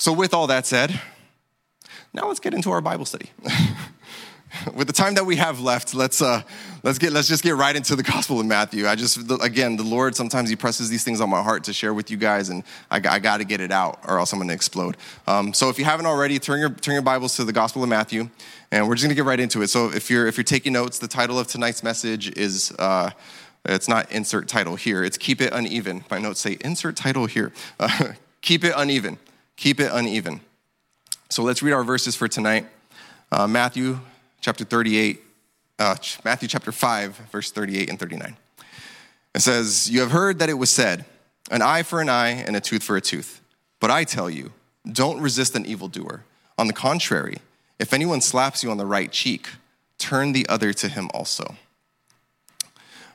So, with all that said, now let's get into our Bible study. with the time that we have left, let's uh, let's get let's just get right into the Gospel of Matthew. I just again, the Lord sometimes He presses these things on my heart to share with you guys, and I, I got to get it out, or else I'm going to explode. Um, so if you haven't already, turn your turn your Bibles to the Gospel of Matthew, and we're just going to get right into it. So if you're if you're taking notes, the title of tonight's message is. Uh, it's not insert title here. It's keep it uneven. My notes say insert title here. Uh, keep it uneven keep it uneven. So let's read our verses for tonight. Uh, Matthew chapter 38, uh, Matthew chapter 5, verse 38 and 39. It says, You have heard that it was said, an eye for an eye and a tooth for a tooth. But I tell you, don't resist an evildoer. On the contrary, if anyone slaps you on the right cheek, turn the other to him also.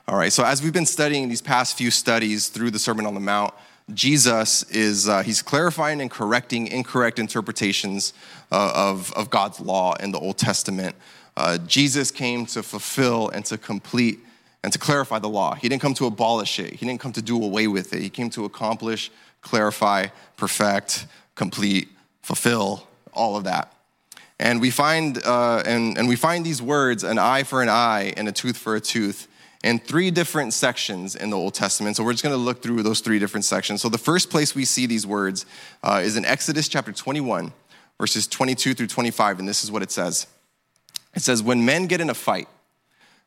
All right, so as we've been studying these past few studies through the Sermon on the Mount, Jesus is uh, he's clarifying and correcting incorrect interpretations uh, of, of God's law in the Old Testament. Uh, Jesus came to fulfill and to complete and to clarify the law. He didn't come to abolish it. He didn't come to do away with it. He came to accomplish, clarify, perfect, complete, fulfill all of that. And we find uh, and, and we find these words, an eye for an eye and a tooth for a tooth, in three different sections in the Old Testament. So we're just going to look through those three different sections. So the first place we see these words uh, is in Exodus chapter 21, verses 22 through 25, and this is what it says. It says, When men get in a fight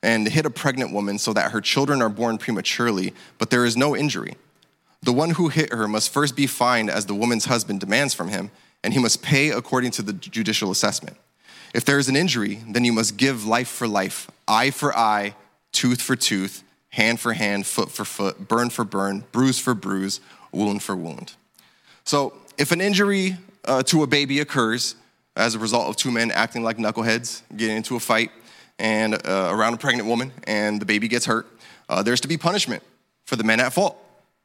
and hit a pregnant woman so that her children are born prematurely, but there is no injury, the one who hit her must first be fined as the woman's husband demands from him, and he must pay according to the judicial assessment. If there is an injury, then you must give life for life, eye for eye, tooth for tooth, hand for hand, foot for foot, burn for burn, bruise for bruise, wound for wound. So, if an injury uh, to a baby occurs as a result of two men acting like knuckleheads, getting into a fight and uh, around a pregnant woman, and the baby gets hurt, uh, there's to be punishment for the men at fault.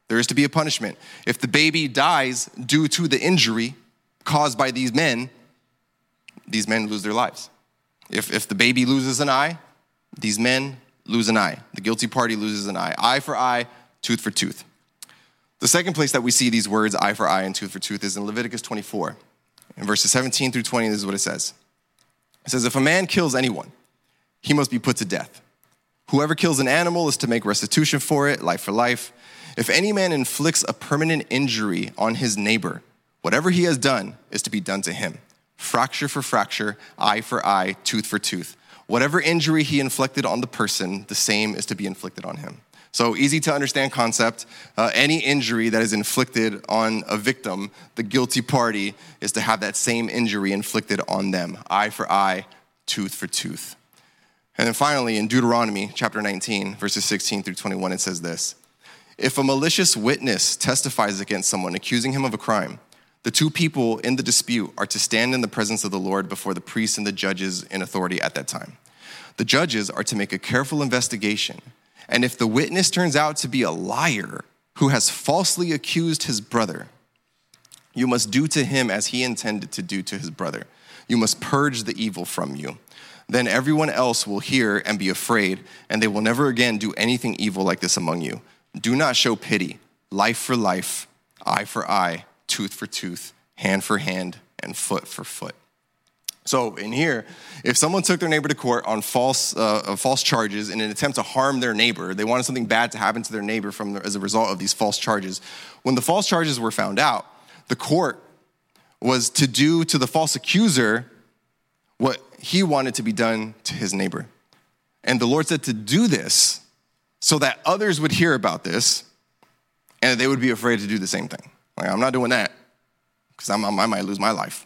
There is to be a punishment. If the baby dies due to the injury caused by these men, these men lose their lives. If, if the baby loses an eye, these men lose an eye. The guilty party loses an eye. Eye for eye, tooth for tooth. The second place that we see these words, eye for eye and tooth for tooth, is in Leviticus 24. In verses 17 through 20, this is what it says. It says, If a man kills anyone, he must be put to death. Whoever kills an animal is to make restitution for it, life for life. If any man inflicts a permanent injury on his neighbor, whatever he has done is to be done to him. Fracture for fracture, eye for eye, tooth for tooth. Whatever injury he inflicted on the person, the same is to be inflicted on him. So, easy to understand concept. Uh, any injury that is inflicted on a victim, the guilty party is to have that same injury inflicted on them eye for eye, tooth for tooth. And then finally, in Deuteronomy chapter 19, verses 16 through 21, it says this If a malicious witness testifies against someone, accusing him of a crime, the two people in the dispute are to stand in the presence of the Lord before the priests and the judges in authority at that time. The judges are to make a careful investigation, and if the witness turns out to be a liar who has falsely accused his brother, you must do to him as he intended to do to his brother. You must purge the evil from you. Then everyone else will hear and be afraid, and they will never again do anything evil like this among you. Do not show pity, life for life, eye for eye tooth for tooth, hand for hand, and foot for foot. So, in here, if someone took their neighbor to court on false, uh, false charges in an attempt to harm their neighbor, they wanted something bad to happen to their neighbor from, as a result of these false charges. When the false charges were found out, the court was to do to the false accuser what he wanted to be done to his neighbor. And the Lord said to do this so that others would hear about this and they would be afraid to do the same thing. Like, I'm not doing that because I might lose my life.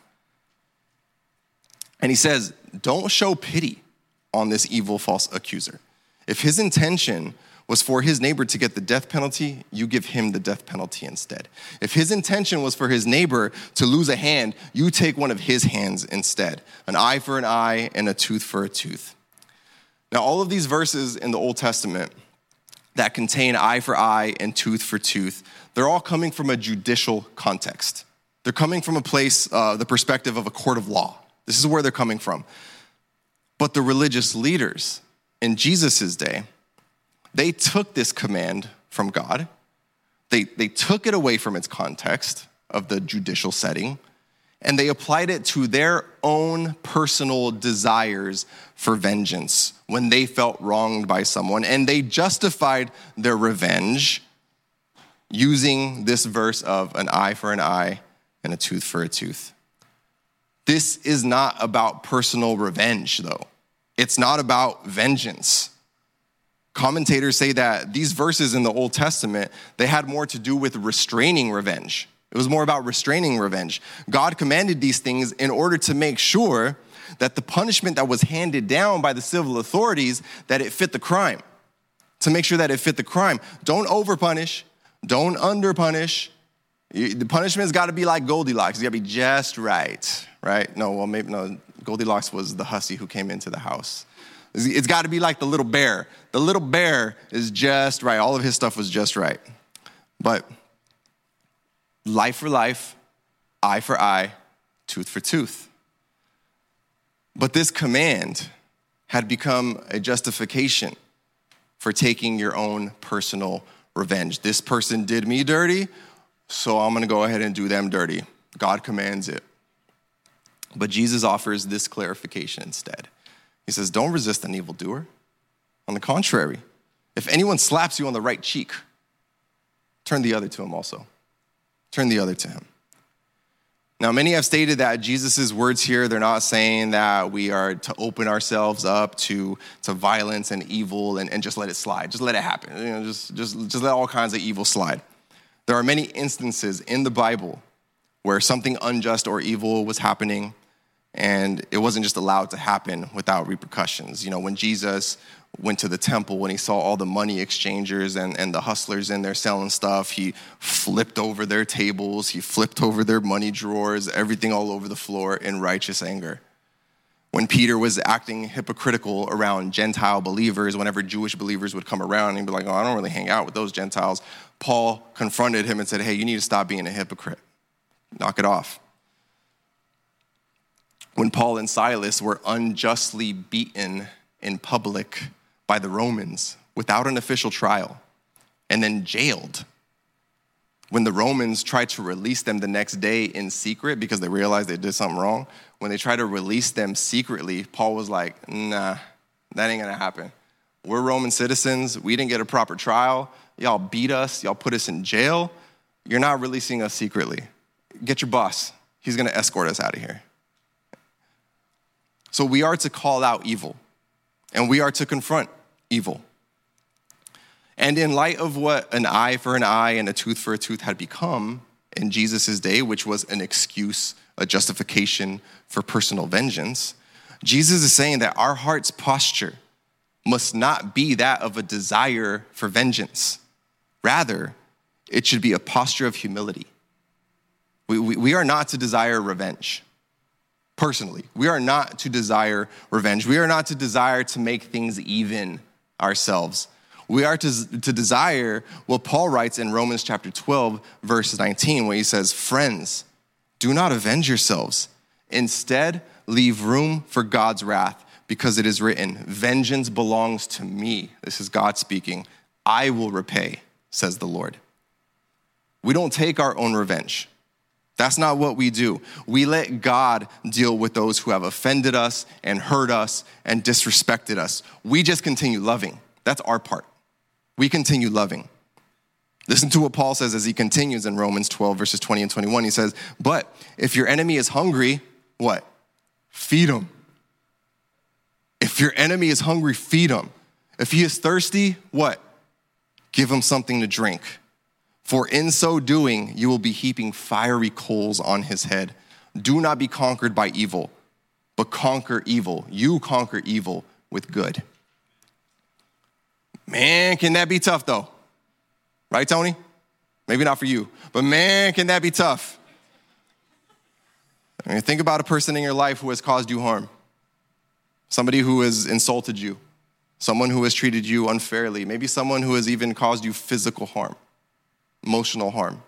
And he says, Don't show pity on this evil false accuser. If his intention was for his neighbor to get the death penalty, you give him the death penalty instead. If his intention was for his neighbor to lose a hand, you take one of his hands instead an eye for an eye and a tooth for a tooth. Now, all of these verses in the Old Testament that contain eye for eye and tooth for tooth they're all coming from a judicial context. They're coming from a place, uh, the perspective of a court of law. This is where they're coming from. But the religious leaders in Jesus' day, they took this command from God, they, they took it away from its context of the judicial setting, and they applied it to their own personal desires for vengeance when they felt wronged by someone. And they justified their revenge using this verse of an eye for an eye and a tooth for a tooth. This is not about personal revenge, though. It's not about vengeance. Commentators say that these verses in the Old Testament, they had more to do with restraining revenge. It was more about restraining revenge. God commanded these things in order to make sure that the punishment that was handed down by the civil authorities that it fit the crime. To make sure that it fit the crime. Don't overpunish, don't underpunish. The punishment's got to be like Goldilocks. It's got to be just right, right? No, well maybe no. Goldilocks was the hussy who came into the house. It's got to be like the little bear. The little bear is just right. All of his stuff was just right. But life for life, eye for eye, tooth for tooth. But this command had become a justification for taking your own personal revenge. This person did me dirty, so I'm gonna go ahead and do them dirty. God commands it. But Jesus offers this clarification instead. He says, Don't resist an evildoer. On the contrary, if anyone slaps you on the right cheek, turn the other to him also. Turn the other to him. Now, many have stated that Jesus' words here, they're not saying that we are to open ourselves up to, to violence and evil and, and just let it slide. Just let it happen. You know, just, just, just let all kinds of evil slide. There are many instances in the Bible where something unjust or evil was happening and it wasn't just allowed to happen without repercussions. You know, when Jesus went to the temple, when he saw all the money exchangers and, and the hustlers in there selling stuff, he flipped over their tables, he flipped over their money drawers, everything all over the floor in righteous anger. When Peter was acting hypocritical around Gentile believers, whenever Jewish believers would come around, he'd be like, Oh, I don't really hang out with those Gentiles. Paul confronted him and said, Hey, you need to stop being a hypocrite. Knock it off when Paul and Silas were unjustly beaten in public by the Romans without an official trial and then jailed. When the Romans tried to release them the next day in secret because they realized they did something wrong, when they tried to release them secretly, Paul was like, nah, that ain't gonna happen. We're Roman citizens. We didn't get a proper trial. Y'all beat us. Y'all put us in jail. You're not releasing us secretly. Get your boss. He's gonna escort us out of here. So we are to call out evil and we are to confront evil. And in light of what an eye for an eye and a tooth for a tooth had become in Jesus' day, which was an excuse, a justification for personal vengeance, Jesus is saying that our heart's posture must not be that of a desire for vengeance. Rather, it should be a posture of humility. We, we, we are not to desire revenge personally. We are not to desire revenge. We are not to desire to make things even ourselves. We are to, to desire what Paul writes in Romans chapter 12, verse 19, where he says, Friends, do not avenge yourselves. Instead, leave room for God's wrath, because it is written, Vengeance belongs to me. This is God speaking. I will repay, says the Lord. We don't take our own revenge. That's not what we do. We let God deal with those who have offended us and hurt us and disrespected us. We just continue loving. That's our part. We continue loving. Listen to what Paul says as he continues in Romans 12, verses 20 and 21. He says, But if your enemy is hungry, what? Feed him. If your enemy is hungry, feed him. If he is thirsty, what? Give him something to drink. For in so doing, you will be heaping fiery coals on his head. Do not be conquered by evil, but conquer evil. You conquer evil with good. Man, can that be tough though? Right, Tony? Maybe not for you, but man, can that be tough? I mean, think about a person in your life who has caused you harm, somebody who has insulted you, someone who has treated you unfairly, maybe someone who has even caused you physical harm emotional harm,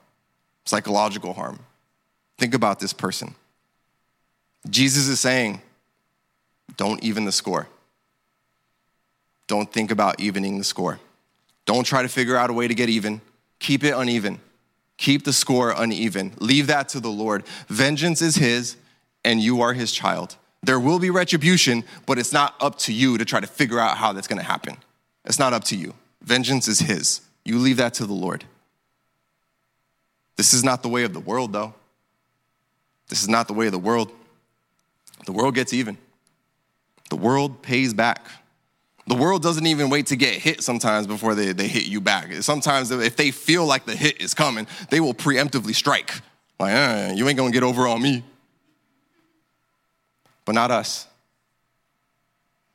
psychological harm. Think about this person. Jesus is saying, don't even the score. Don't think about evening the score. Don't try to figure out a way to get even. Keep it uneven. Keep the score uneven. Leave that to the Lord. Vengeance is His, and you are His child. There will be retribution, but it's not up to you to try to figure out how that's gonna happen. It's not up to you. Vengeance is His. You leave that to the Lord. This is not the way of the world, though. This is not the way of the world. The world gets even, the world pays back. The world doesn't even wait to get hit sometimes before they, they hit you back. Sometimes, if they feel like the hit is coming, they will preemptively strike. Like, eh, you ain't gonna get over on me. But not us.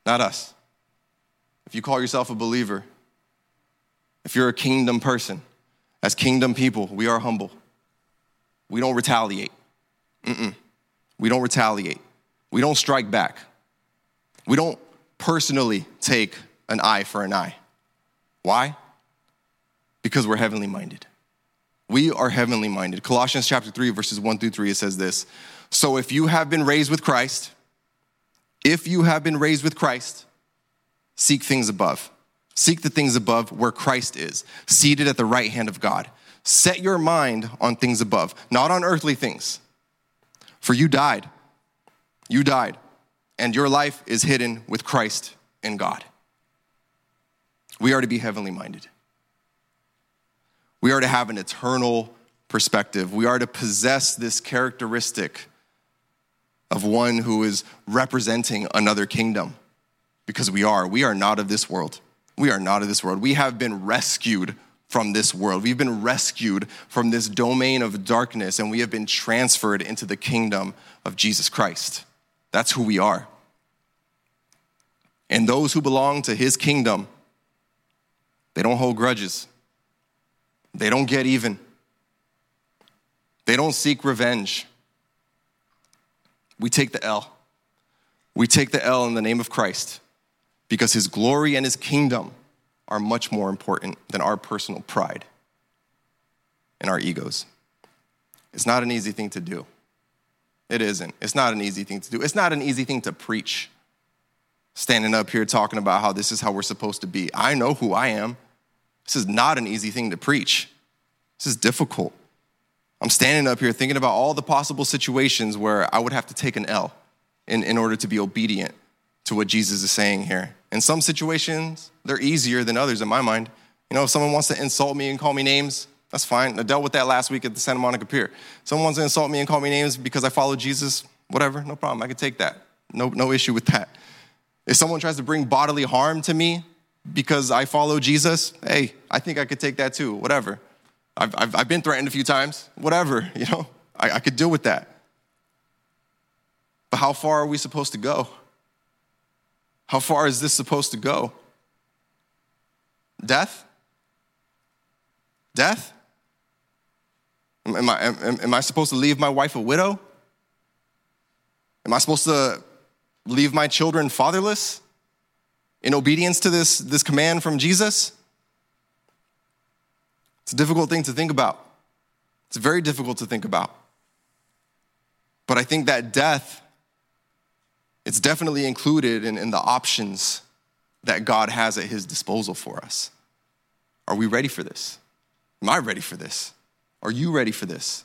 Not us. If you call yourself a believer, if you're a kingdom person, as kingdom people, we are humble. We don't retaliate. Mm-mm. We don't retaliate. We don't strike back. We don't personally take an eye for an eye. Why? Because we're heavenly minded. We are heavenly minded. Colossians chapter 3, verses 1 through 3, it says this So if you have been raised with Christ, if you have been raised with Christ, seek things above. Seek the things above where Christ is, seated at the right hand of God. Set your mind on things above, not on earthly things. For you died. You died and your life is hidden with Christ in God. We are to be heavenly minded. We are to have an eternal perspective. We are to possess this characteristic of one who is representing another kingdom because we are. We are not of this world. We are not of this world. We have been rescued from this world. We've been rescued from this domain of darkness and we have been transferred into the kingdom of Jesus Christ. That's who we are. And those who belong to his kingdom, they don't hold grudges. They don't get even. They don't seek revenge. We take the L. We take the L in the name of Christ because his glory and his kingdom are much more important than our personal pride and our egos. It's not an easy thing to do. It isn't. It's not an easy thing to do. It's not an easy thing to preach. Standing up here talking about how this is how we're supposed to be. I know who I am. This is not an easy thing to preach. This is difficult. I'm standing up here thinking about all the possible situations where I would have to take an L in, in order to be obedient to what Jesus is saying here. In some situations, they're easier than others in my mind. You know, if someone wants to insult me and call me names, that's fine. I dealt with that last week at the Santa Monica Pier. Someone wants to insult me and call me names because I follow Jesus, whatever, no problem. I can take that. No, no issue with that. If someone tries to bring bodily harm to me because I follow Jesus, hey, I think I could take that too, whatever. I've, I've, I've been threatened a few times, whatever, you know, I, I could deal with that. But how far are we supposed to go? How far is this supposed to go? Death? Death? Am I, am, am I supposed to leave my wife a widow? Am I supposed to leave my children fatherless in obedience to this, this command from Jesus? It's a difficult thing to think about. It's very difficult to think about. But I think that death, it's definitely included in, in the options that God has at his disposal for us. Are we ready for this? Am I ready for this? Are you ready for this?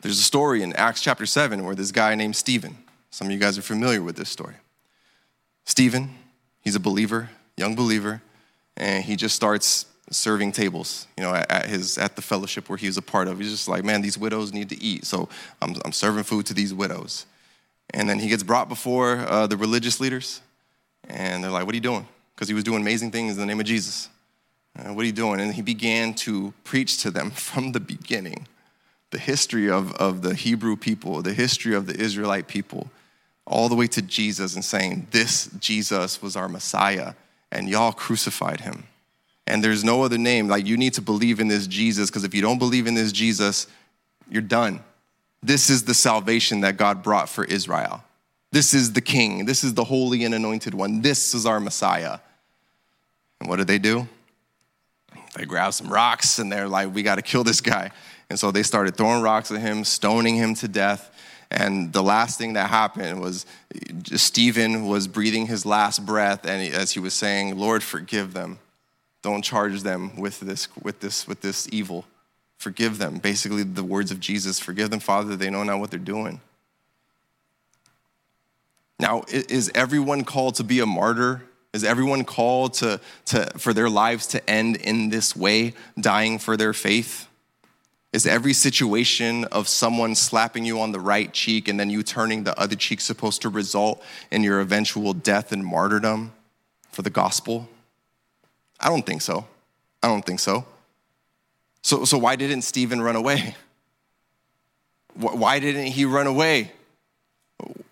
There's a story in Acts chapter 7 where this guy named Stephen, some of you guys are familiar with this story. Stephen, he's a believer, young believer, and he just starts serving tables, you know, at, his at the fellowship where he was a part of. He's just like, man, these widows need to eat, so I'm, I'm serving food to these widows. And then he gets brought before uh, the religious leaders, and they're like, what are you doing? Because he was doing amazing things in the name of Jesus. Uh, what are you doing? And he began to preach to them from the beginning the history of, of the Hebrew people, the history of the Israelite people, all the way to Jesus and saying, This Jesus was our Messiah, and y'all crucified him. And there's no other name. Like, you need to believe in this Jesus, because if you don't believe in this Jesus, you're done. This is the salvation that God brought for Israel. This is the king. This is the holy and anointed one. This is our Messiah. And what did they do? They grabbed some rocks and they're like, we got to kill this guy. And so they started throwing rocks at him, stoning him to death. And the last thing that happened was uh, Stephen was breathing his last breath, and as he was saying, Lord, forgive them. Don't charge them with this, with this, with this evil. Forgive them. Basically, the words of Jesus forgive them, Father, they know not what they're doing. Now, is everyone called to be a martyr? Is everyone called to, to, for their lives to end in this way, dying for their faith? Is every situation of someone slapping you on the right cheek and then you turning the other cheek supposed to result in your eventual death and martyrdom for the gospel? I don't think so. I don't think so. So, so why didn't Stephen run away? Why didn't he run away?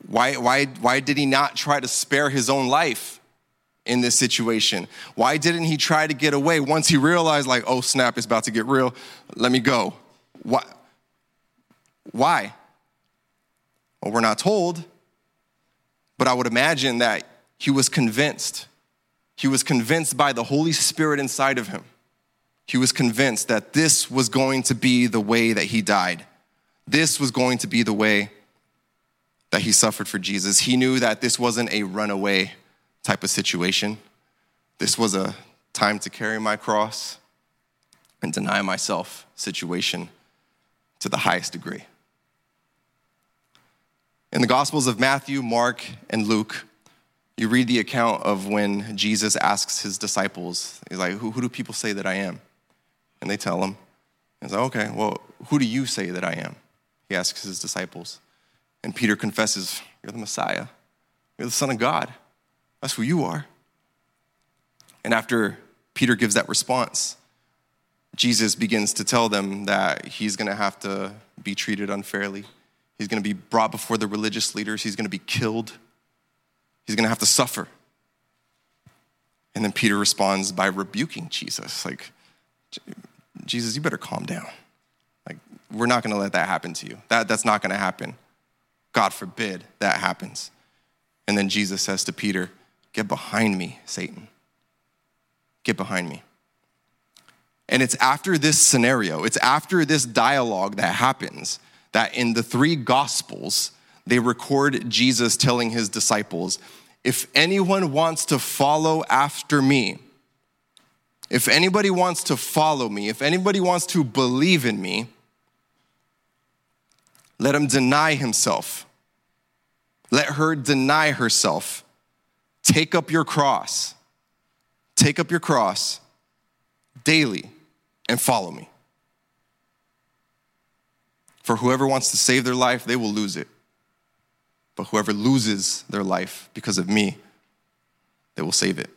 Why, why, why did he not try to spare his own life in this situation? Why didn't he try to get away once he realized, like, oh snap, it's about to get real, let me go? Why? Why? Well, we're not told, but I would imagine that he was convinced. He was convinced by the Holy Spirit inside of him. He was convinced that this was going to be the way that he died. This was going to be the way that he suffered for Jesus. He knew that this wasn't a runaway type of situation. This was a time to carry my cross and deny myself situation to the highest degree. In the Gospels of Matthew, Mark, and Luke, you read the account of when Jesus asks his disciples, He's like, Who, who do people say that I am? And they tell him, He's like, Okay, well, who do you say that I am? He asks his disciples. And Peter confesses, You're the Messiah. You're the Son of God. That's who you are. And after Peter gives that response, Jesus begins to tell them that he's going to have to be treated unfairly. He's going to be brought before the religious leaders. He's going to be killed. He's going to have to suffer. And then Peter responds by rebuking Jesus, like, Jesus, you better calm down. Like, we're not going to let that happen to you. That, that's not going to happen. God forbid that happens. And then Jesus says to Peter, Get behind me, Satan. Get behind me. And it's after this scenario, it's after this dialogue that happens that in the three gospels, they record Jesus telling his disciples, If anyone wants to follow after me, if anybody wants to follow me, if anybody wants to believe in me, let him deny himself. Let her deny herself. Take up your cross. Take up your cross daily and follow me. For whoever wants to save their life, they will lose it. But whoever loses their life because of me, they will save it.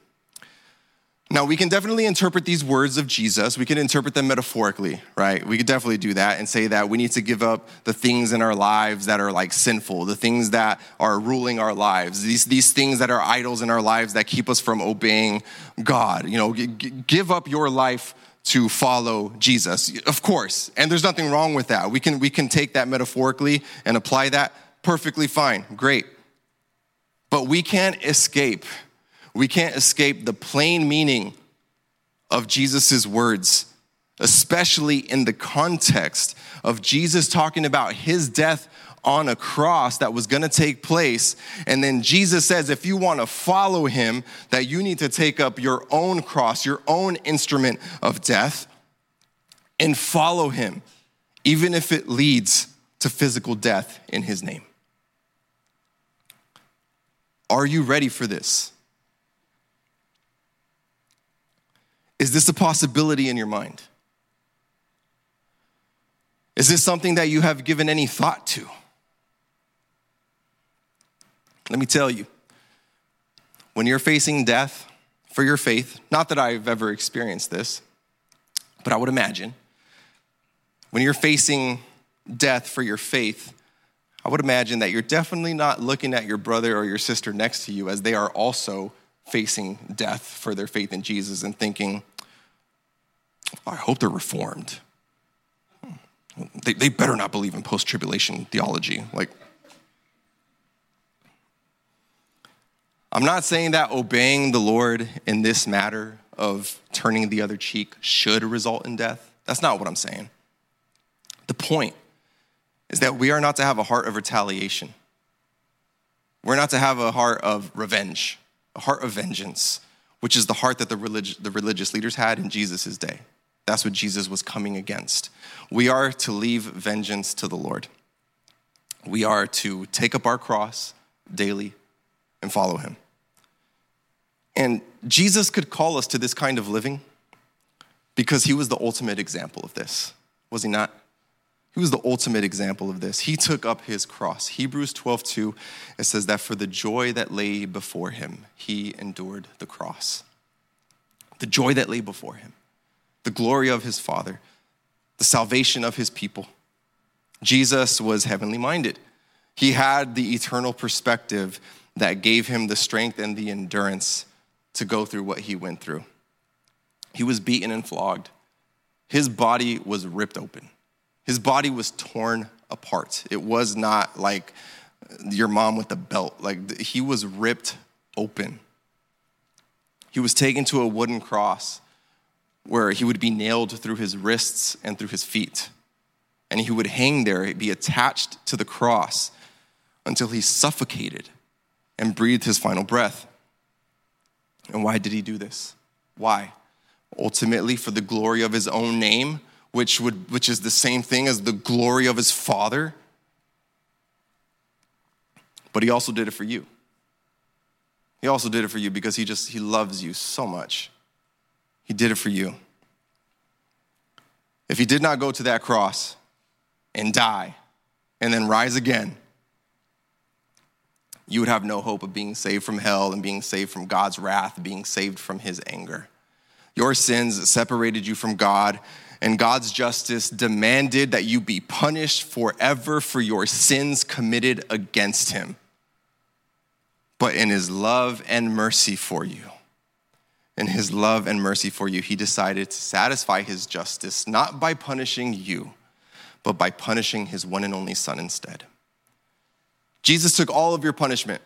Now, we can definitely interpret these words of Jesus. We can interpret them metaphorically, right? We could definitely do that and say that we need to give up the things in our lives that are like sinful, the things that are ruling our lives, these, these things that are idols in our lives that keep us from obeying God. You know, g- give up your life to follow Jesus. Of course, and there's nothing wrong with that. We can, we can take that metaphorically and apply that perfectly fine, great. But we can't escape we can't escape the plain meaning of Jesus' words, especially in the context of Jesus talking about his death on a cross that was gonna take place. And then Jesus says, if you wanna follow him, that you need to take up your own cross, your own instrument of death, and follow him, even if it leads to physical death in his name. Are you ready for this? Is this a possibility in your mind? Is this something that you have given any thought to? Let me tell you, when you're facing death for your faith, not that I've ever experienced this, but I would imagine, when you're facing death for your faith, I would imagine that you're definitely not looking at your brother or your sister next to you as they are also facing death for their faith in Jesus and thinking, oh, I hope they're reformed. Hmm. They, they better not believe in post tribulation theology. Like, I'm not saying that obeying the Lord in this matter of turning the other cheek should result in death. That's not what I'm saying. The point is that we are not to have a heart of retaliation. We're not to have a heart of revenge, a heart of vengeance. which is the heart that the, relig- the religious leaders had in Jesus' day. That's what Jesus was coming against. We are to leave vengeance to the Lord. We are to take up our cross daily and follow him. And Jesus could call us to this kind of living because he was the ultimate example of this, was he not? He was the ultimate example of this. He took up his cross. Hebrews 12, 2, it says that for the joy that lay before him, he endured the cross. The joy that lay before him, the glory of his Father, the salvation of his people. Jesus was heavenly minded. He had the eternal perspective that gave him the strength and the endurance to go through what he went through. He was beaten and flogged. His body was ripped open. His body was torn apart. It was not like your mom with the belt. Like he was ripped open. He was taken to a wooden cross where he would be nailed through his wrists and through his feet. And he would hang there, be attached to the cross until he suffocated and breathed his final breath. And why did he do this? Why? Ultimately, for the glory of his own name, which, would, which is the same thing as the glory of his Father. But he also did it for you. He also did it for you because he just, he loves you so much. He did it for you. If he did not go to that cross and die and then rise again, you would have no hope of being saved from hell and being saved from God's wrath, being saved from his anger. Your sins separated you from God, and God's justice demanded that you be punished forever for your sins committed against him. But in his love and mercy for you, in his love and mercy for you, he decided to satisfy his justice not by punishing you, but by punishing his one and only son instead. Jesus took all of your punishment.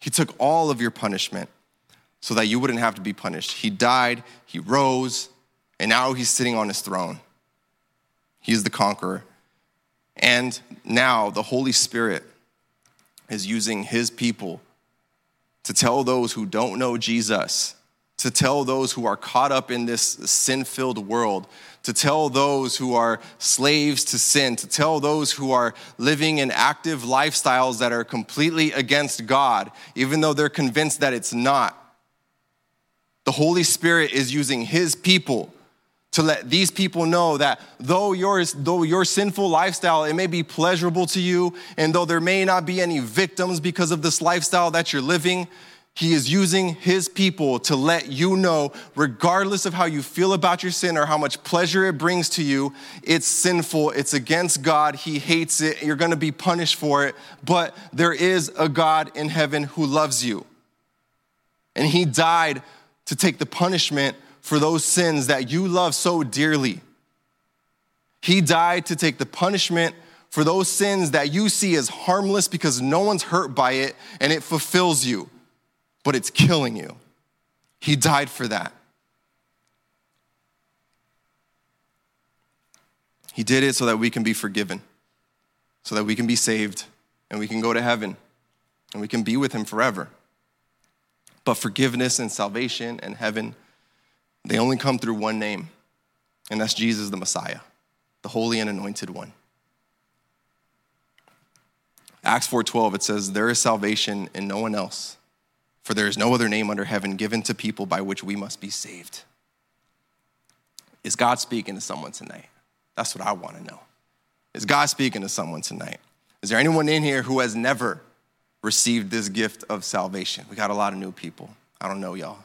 He took all of your punishment so that you wouldn't have to be punished. He died, he rose, and now he's sitting on his throne. He's the conqueror. And now the Holy Spirit is using his people to tell those who don't know Jesus, to tell those who are caught up in this sin filled world, to tell those who are slaves to sin, to tell those who are living in active lifestyles that are completely against God, even though they're convinced that it's not. The Holy Spirit is using His people to let these people know that though your, though your sinful lifestyle, it may be pleasurable to you, and though there may not be any victims because of this lifestyle that you're living, he is using his people to let you know, regardless of how you feel about your sin or how much pleasure it brings to you, it's sinful, it's against God, he hates it, you're gonna be punished for it, but there is a God in heaven who loves you. And he died to take the punishment for those sins that you love so dearly. He died to take the punishment for those sins that you see as harmless because no one's hurt by it and it fulfills you but it's killing you. He died for that. He did it so that we can be forgiven, so that we can be saved, and we can go to heaven, and we can be with Him forever. But forgiveness and salvation and heaven, they only come through one name, and that's Jesus the Messiah, the holy and anointed one. Acts 4:12 it says there is salvation in no one else for there is no other name under heaven given to people by which we must be saved. Is God speaking to someone tonight? That's what I want to know. Is God speaking to someone tonight? Is there anyone in here who has never received this gift of salvation? We got a lot of new people. I don't know y'all.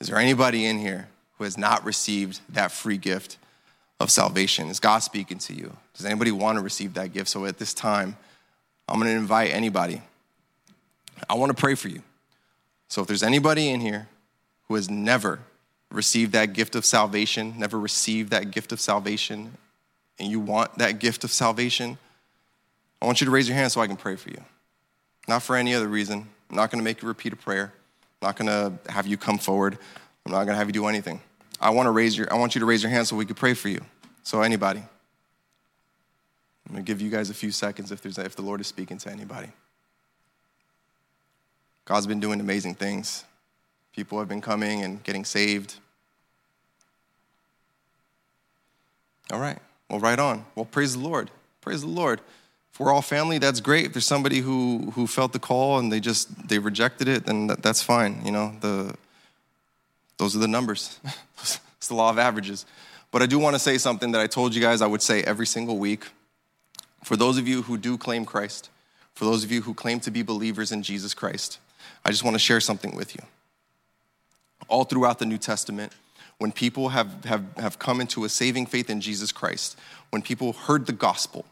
Is there anybody in here who has not received that free gift of salvation? Is God speaking to you? Does anybody want to receive that gift? So at this time, I'm going to invite anybody. I want to pray for you. So if there's anybody in here who has never received that gift of salvation, never received that gift of salvation, and you want that gift of salvation, I want you to raise your hand so I can pray for you. Not for any other reason. I'm not going to make you repeat a prayer. I'm not to have you come forward. I'm not to have you do anything. I want to raise your I want you to raise your hand so we can pray for you. So anybody. I'm to give you guys a few seconds if there's if the Lord is speaking to anybody. God's been doing amazing things. People have been coming and getting saved. All right. Well, right on. Well, praise the Lord. Praise the Lord. We're all family, that's great. If there's somebody who who felt the call and they just they rejected it, then that, that's fine. You know, the those are the numbers. it's the law of averages. But I do want to say something that I told you guys I would say every single week. For those of you who do claim Christ, for those of you who claim to be believers in Jesus Christ, I just want to share something with you. All throughout the New Testament, when people have, have, have come into a saving faith in Jesus Christ, when people heard the gospel,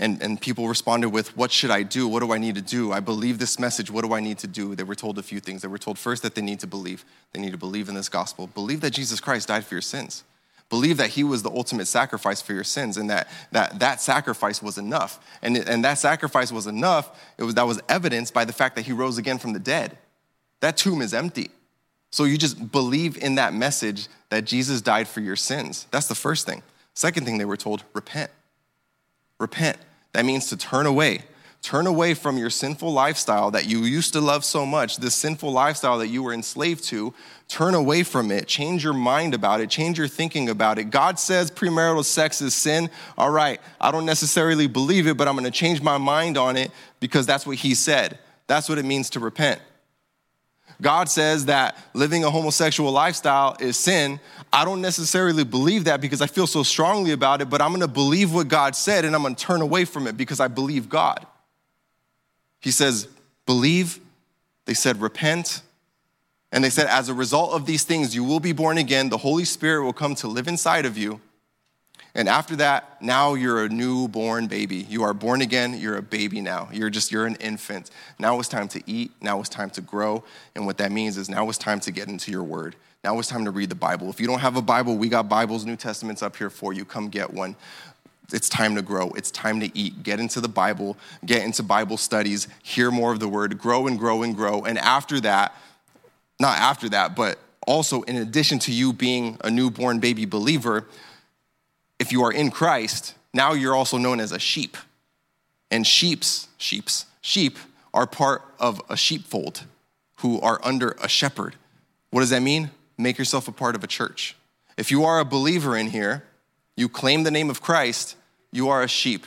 and, and people responded with, What should I do? What do I need to do? I believe this message. What do I need to do? They were told a few things. They were told first that they need to believe. They need to believe in this gospel. Believe that Jesus Christ died for your sins. Believe that he was the ultimate sacrifice for your sins and that that, that sacrifice was enough. And, and that sacrifice was enough, it was, that was evidenced by the fact that he rose again from the dead. That tomb is empty. So you just believe in that message that Jesus died for your sins. That's the first thing. Second thing they were told repent. Repent. That means to turn away. Turn away from your sinful lifestyle that you used to love so much, this sinful lifestyle that you were enslaved to. Turn away from it. Change your mind about it. Change your thinking about it. God says premarital sex is sin. All right, I don't necessarily believe it, but I'm going to change my mind on it because that's what He said. That's what it means to repent. God says that living a homosexual lifestyle is sin. I don't necessarily believe that because I feel so strongly about it, but I'm gonna believe what God said and I'm gonna turn away from it because I believe God. He says, believe. They said, repent. And they said, as a result of these things, you will be born again. The Holy Spirit will come to live inside of you. And after that, now you're a newborn baby. You are born again, you're a baby now. You're just, you're an infant. Now it's time to eat, now it's time to grow. And what that means is now it's time to get into your word. Now it's time to read the Bible. If you don't have a Bible, we got Bibles, New Testaments up here for you. Come get one. It's time to grow. It's time to eat. Get into the Bible, get into Bible studies, hear more of the word, grow and grow and grow. And after that, not after that, but also in addition to you being a newborn baby believer, if you are in Christ, now you're also known as a sheep. And sheep's, sheep's, sheep are part of a sheepfold who are under a shepherd. What does that mean? Make yourself a part of a church. If you are a believer in here, you claim the name of Christ, you are a sheep.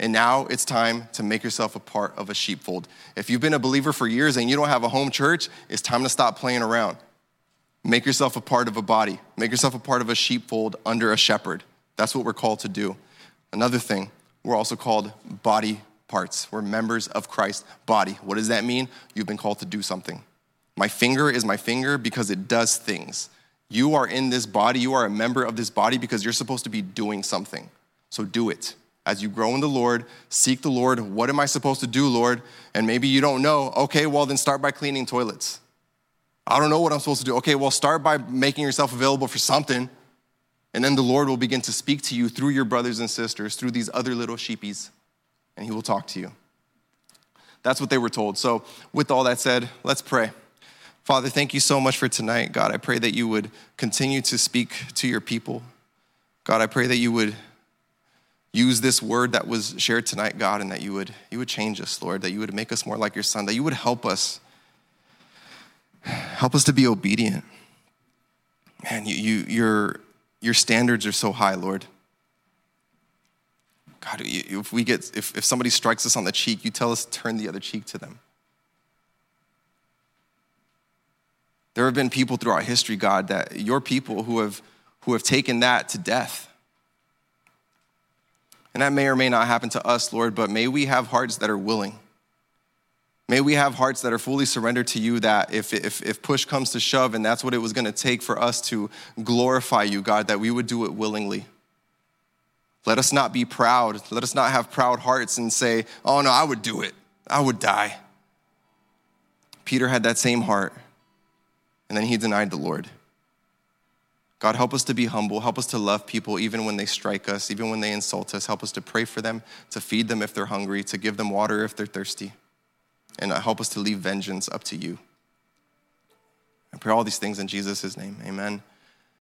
And now it's time to make yourself a part of a sheepfold. If you've been a believer for years and you don't have a home church, it's time to stop playing around. Make yourself a part of a body, make yourself a part of a sheepfold under a shepherd. That's what we're called to do. Another thing, we're also called body parts. We're members of Christ's body. What does that mean? You've been called to do something. My finger is my finger because it does things. You are in this body, you are a member of this body because you're supposed to be doing something. So do it. As you grow in the Lord, seek the Lord. What am I supposed to do, Lord? And maybe you don't know. Okay, well, then start by cleaning toilets. I don't know what I'm supposed to do. Okay, well, start by making yourself available for something. And then the Lord will begin to speak to you through your brothers and sisters, through these other little sheepies, and He will talk to you. That's what they were told. So, with all that said, let's pray. Father, thank you so much for tonight. God, I pray that you would continue to speak to your people. God, I pray that you would use this word that was shared tonight, God, and that you would, you would change us, Lord, that you would make us more like your son, that you would help us. Help us to be obedient. Man, you, you, you're, your standards are so high, Lord. God, if we get, if, if somebody strikes us on the cheek, you tell us to turn the other cheek to them. There have been people throughout history, God, that your people who have, who have taken that to death. And that may or may not happen to us, Lord, but may we have hearts that are willing. May we have hearts that are fully surrendered to you, that if, if, if push comes to shove and that's what it was going to take for us to glorify you, God, that we would do it willingly. Let us not be proud. Let us not have proud hearts and say, oh no, I would do it. I would die. Peter had that same heart, and then he denied the Lord. God, help us to be humble. Help us to love people even when they strike us, even when they insult us. Help us to pray for them, to feed them if they're hungry, to give them water if they're thirsty and help us to leave vengeance up to you. I pray all these things in Jesus' name. Amen.